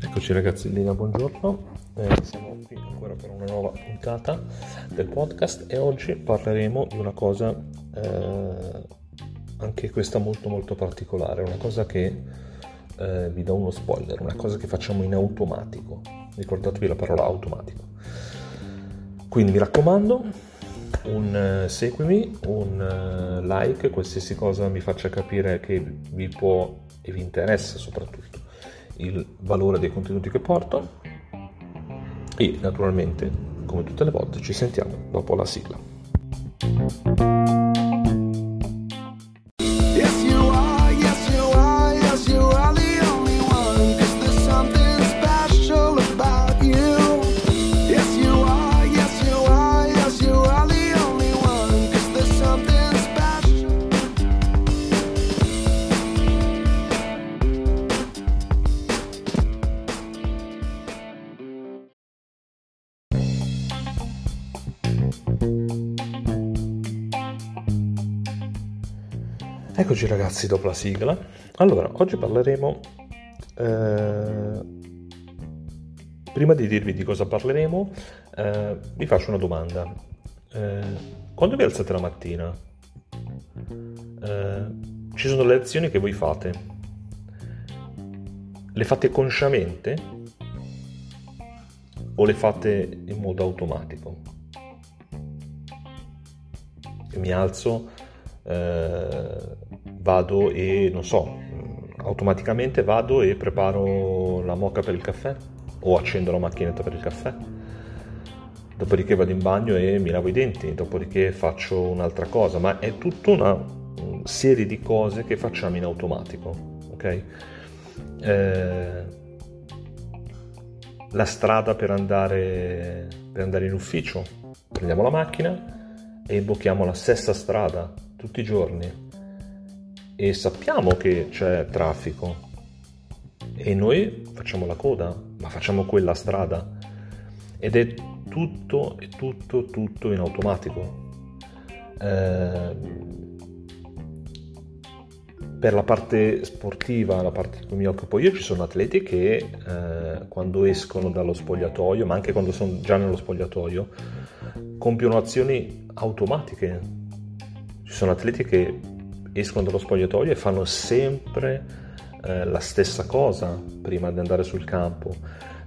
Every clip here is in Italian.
Eccoci ragazzi, Lina, buongiorno. Eh, siamo qui ancora per una nuova puntata del podcast e oggi parleremo di una cosa eh, anche questa molto molto particolare, una cosa che eh, vi do uno spoiler, una cosa che facciamo in automatico. Ricordatevi la parola automatico. Quindi mi raccomando, un uh, seguimi, un uh, like, qualsiasi cosa mi faccia capire che vi può e vi interessa soprattutto il valore dei contenuti che porto e naturalmente come tutte le volte ci sentiamo dopo la sigla. Eccoci ragazzi dopo la sigla. Allora, oggi parleremo... Eh, prima di dirvi di cosa parleremo, eh, vi faccio una domanda. Eh, quando vi alzate la mattina, eh, ci sono le azioni che voi fate. Le fate consciamente o le fate in modo automatico? Mi alzo eh, vado e non so, automaticamente vado e preparo la mocca per il caffè o accendo la macchinetta per il caffè. Dopodiché vado in bagno e mi lavo i denti, dopodiché faccio un'altra cosa, ma è tutta una serie di cose che facciamo in automatico, ok? Eh, la strada per andare, per andare in ufficio, prendiamo la macchina e imbocchiamo la stessa strada tutti i giorni e sappiamo che c'è traffico e noi facciamo la coda, ma facciamo quella strada ed è tutto, è tutto, tutto in automatico. Eh, per la parte sportiva, la parte di cui mi occupo io, ci sono atleti che eh, quando escono dallo spogliatoio, ma anche quando sono già nello spogliatoio, compiono azioni automatiche. Ci sono atleti che escono dallo spogliatoio e fanno sempre eh, la stessa cosa prima di andare sul campo.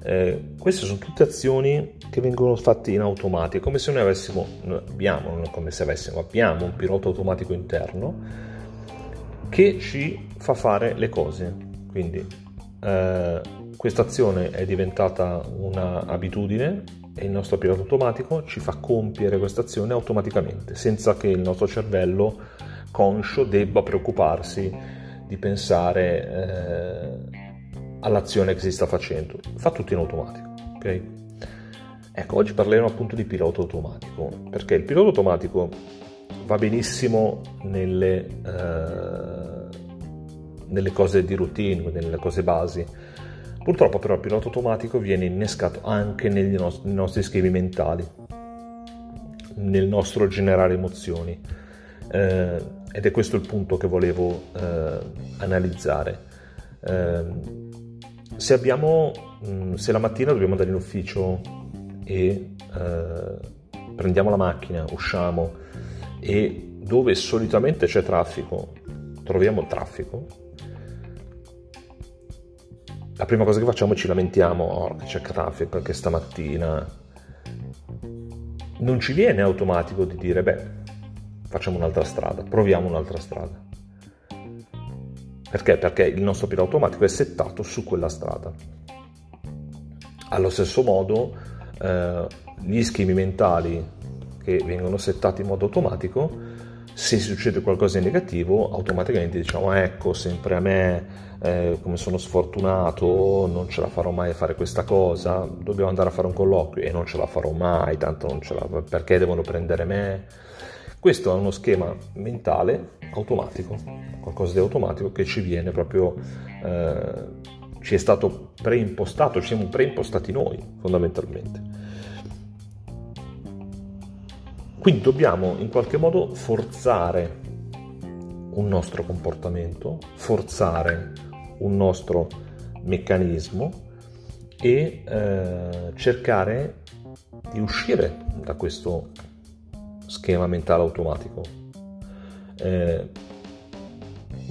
Eh, queste sono tutte azioni che vengono fatte in automatico, come se noi avessimo, noi abbiamo, come se avessimo, abbiamo un pilota automatico interno che ci fa fare le cose. Quindi eh, questa azione è diventata un'abitudine e il nostro pilota automatico ci fa compiere questa azione automaticamente, senza che il nostro cervello conscio debba preoccuparsi di pensare eh, all'azione che si sta facendo. Fa tutto in automatico, ok? Ecco, oggi parleremo appunto di pilota automatico, perché il pilota automatico va benissimo nelle, eh, nelle cose di routine, nelle cose basi. Purtroppo però il pilota automatico viene innescato anche negli nostri, nei nostri schemi mentali, nel nostro generare emozioni. Eh, ed è questo il punto che volevo eh, analizzare. Eh, se, abbiamo, mh, mm, se la mattina dobbiamo andare in ufficio e eh, prendiamo la macchina, usciamo e dove solitamente c'è traffico, troviamo traffico, la prima cosa che facciamo ci lamentiamo, oh, che c'è traffico perché stamattina non ci viene automatico di dire, beh, facciamo un'altra strada, proviamo un'altra strada. Perché? Perché il nostro pilota automatico è settato su quella strada. Allo stesso modo, eh, gli schemi mentali che vengono settati in modo automatico, se succede qualcosa di negativo, automaticamente diciamo ecco, sempre a me, eh, come sono sfortunato, non ce la farò mai a fare questa cosa, dobbiamo andare a fare un colloquio e non ce la farò mai, tanto non ce la perché devono prendere me questo è uno schema mentale automatico, qualcosa di automatico che ci viene proprio, eh, ci è stato preimpostato, ci siamo preimpostati noi fondamentalmente. Quindi dobbiamo in qualche modo forzare un nostro comportamento, forzare un nostro meccanismo e eh, cercare di uscire da questo schema mentale automatico. Eh,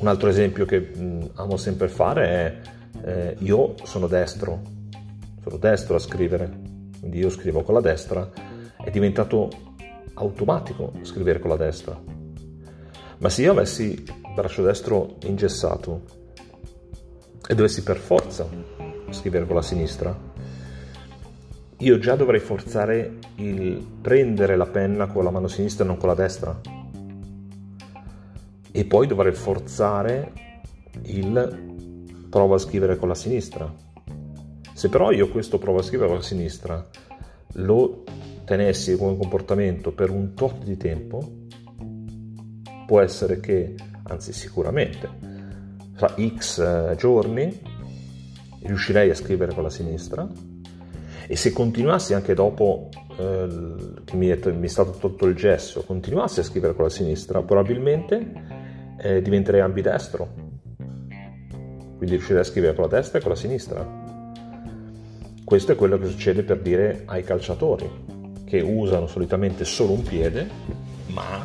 un altro esempio che mh, amo sempre fare è eh, io sono destro, sono destro a scrivere, quindi io scrivo con la destra, è diventato automatico scrivere con la destra. Ma se io avessi il braccio destro ingessato e dovessi per forza scrivere con la sinistra, io già dovrei forzare il prendere la penna con la mano sinistra e non con la destra. E poi dovrei forzare il provo a scrivere con la sinistra. Se però io questo provo a scrivere con la sinistra lo tenessi come comportamento per un tot di tempo, può essere che, anzi sicuramente, fra x eh, giorni riuscirei a scrivere con la sinistra e se continuassi anche dopo eh, che mi è, mi è, stato tolto il gesso, continuassi a scrivere con la sinistra, probabilmente eh, diventerei ambidestro quindi riuscire a scrivere con la destra e con la sinistra. Questo è quello che succede per dire ai calciatori, che usano solitamente solo un piede, ma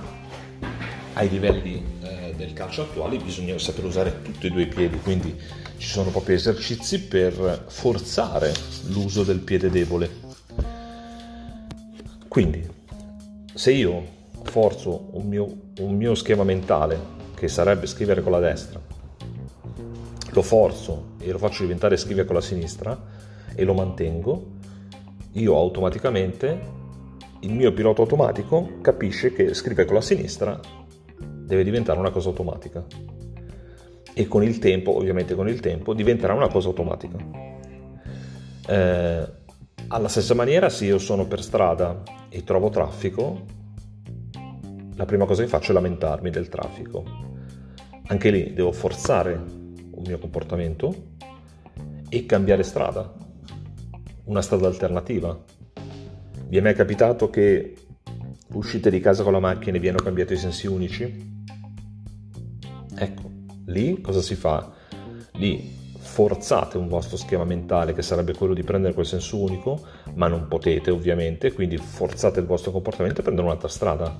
ai livelli eh, del calcio attuali bisogna saper usare tutti e due i piedi, quindi ci sono proprio esercizi per forzare l'uso del piede debole. Quindi, se io forzo un mio, un mio schema mentale, che sarebbe scrivere con la destra, lo forzo e lo faccio diventare scrivere con la sinistra e lo mantengo, io automaticamente, il mio pilota automatico capisce che scrivere con la sinistra deve diventare una cosa automatica. E con il tempo, ovviamente con il tempo, diventerà una cosa automatica. Eh, alla stessa maniera, se io sono per strada e trovo traffico, la prima cosa che faccio è lamentarmi del traffico. Anche lì devo forzare un mio comportamento e cambiare strada, una strada alternativa. Vi è mai capitato che uscite di casa con la macchina e vi hanno cambiato i sensi unici? Ecco, lì cosa si fa? Lì forzate un vostro schema mentale che sarebbe quello di prendere quel senso unico, ma non potete ovviamente, quindi forzate il vostro comportamento a prendere un'altra strada.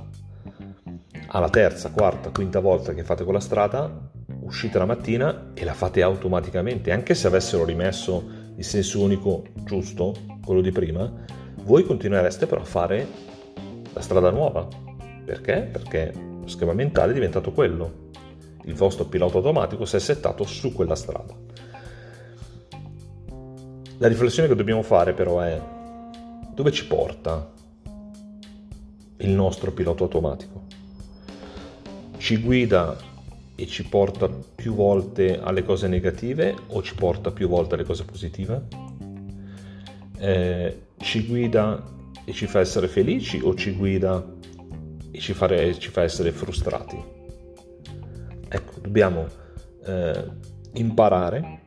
Alla terza, quarta, quinta volta che fate quella strada, uscite la mattina e la fate automaticamente, anche se avessero rimesso il senso unico giusto, quello di prima, voi continuereste però a fare la strada nuova. Perché? Perché lo schema mentale è diventato quello. Il vostro pilota automatico si è settato su quella strada. La riflessione che dobbiamo fare però è dove ci porta il nostro pilota automatico? Ci guida e ci porta più volte alle cose negative o ci porta più volte alle cose positive? Eh, ci guida e ci fa essere felici o ci guida e ci, fare, ci fa essere frustrati? Ecco, dobbiamo eh, imparare,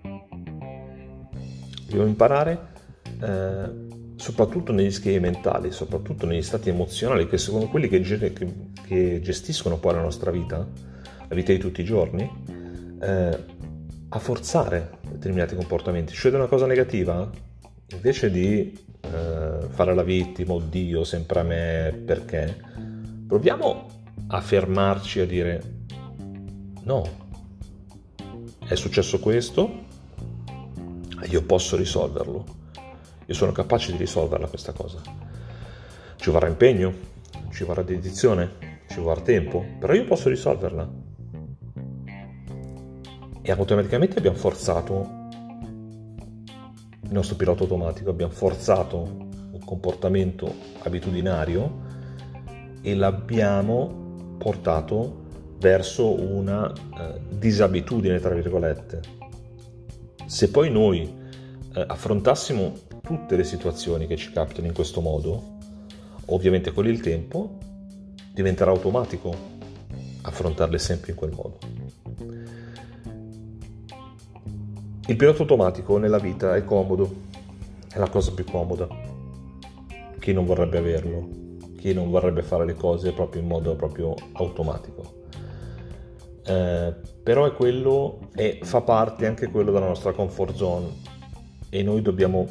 dobbiamo imparare eh, soprattutto negli schemi mentali, soprattutto negli stati emozionali che sono quelli che, che, che gestiscono poi la nostra vita, la vita di tutti i giorni, eh, a forzare determinati comportamenti. Succede una cosa negativa? Invece di eh, fare la vittima, oddio, sempre a me, perché? Proviamo a fermarci a dire no, è successo questo, io posso risolverlo, io sono capace di risolverla questa cosa. Ci vorrà impegno, ci vorrà dedizione, ci vorrà tempo, però io posso risolverla e automaticamente abbiamo forzato il nostro pilota automatico, abbiamo forzato un comportamento abitudinario e l'abbiamo portato verso una eh, disabitudine, tra virgolette. Se poi noi eh, affrontassimo tutte le situazioni che ci capitano in questo modo, ovviamente con il tempo diventerà automatico affrontarle sempre in quel modo. Il pilota automatico nella vita è comodo, è la cosa più comoda. Chi non vorrebbe averlo? Chi non vorrebbe fare le cose proprio in modo proprio automatico? eh, però è quello e fa parte anche quello della nostra comfort zone e noi dobbiamo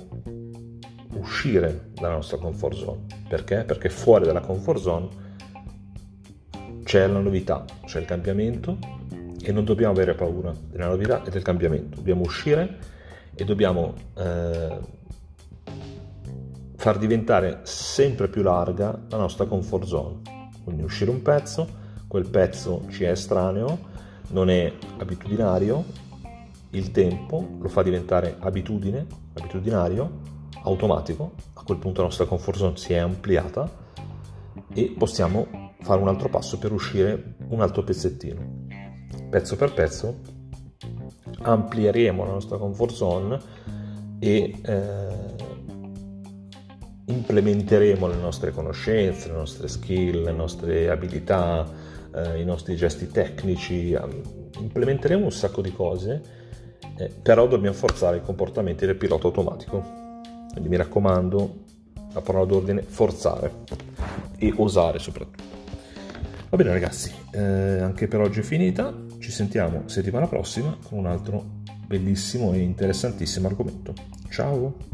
uscire dalla nostra comfort zone. Perché? Perché fuori dalla comfort zone c'è la novità, c'è il cambiamento e non dobbiamo avere paura della novità e del cambiamento. Dobbiamo uscire e dobbiamo eh, far diventare sempre più larga la nostra comfort zone. Quindi uscire un pezzo, quel pezzo ci è estraneo, non è abitudinario, il tempo lo fa diventare abitudine, abitudinario, automatico, a quel punto la nostra comfort zone si è ampliata e possiamo fare un altro passo per uscire un altro pezzettino. Pezzo per pezzo amplieremo la nostra comfort zone e eh, implementeremo le nostre conoscenze, le nostre skill, le nostre abilità, eh, i nostri gesti tecnici, implementeremo un sacco di cose, eh, però dobbiamo forzare i comportamenti del pilota automatico. Quindi mi raccomando, la parola d'ordine, forzare e osare soprattutto. Va bene ragazzi, eh, anche per oggi è finita, ci sentiamo settimana prossima con un altro bellissimo e interessantissimo argomento. Ciao!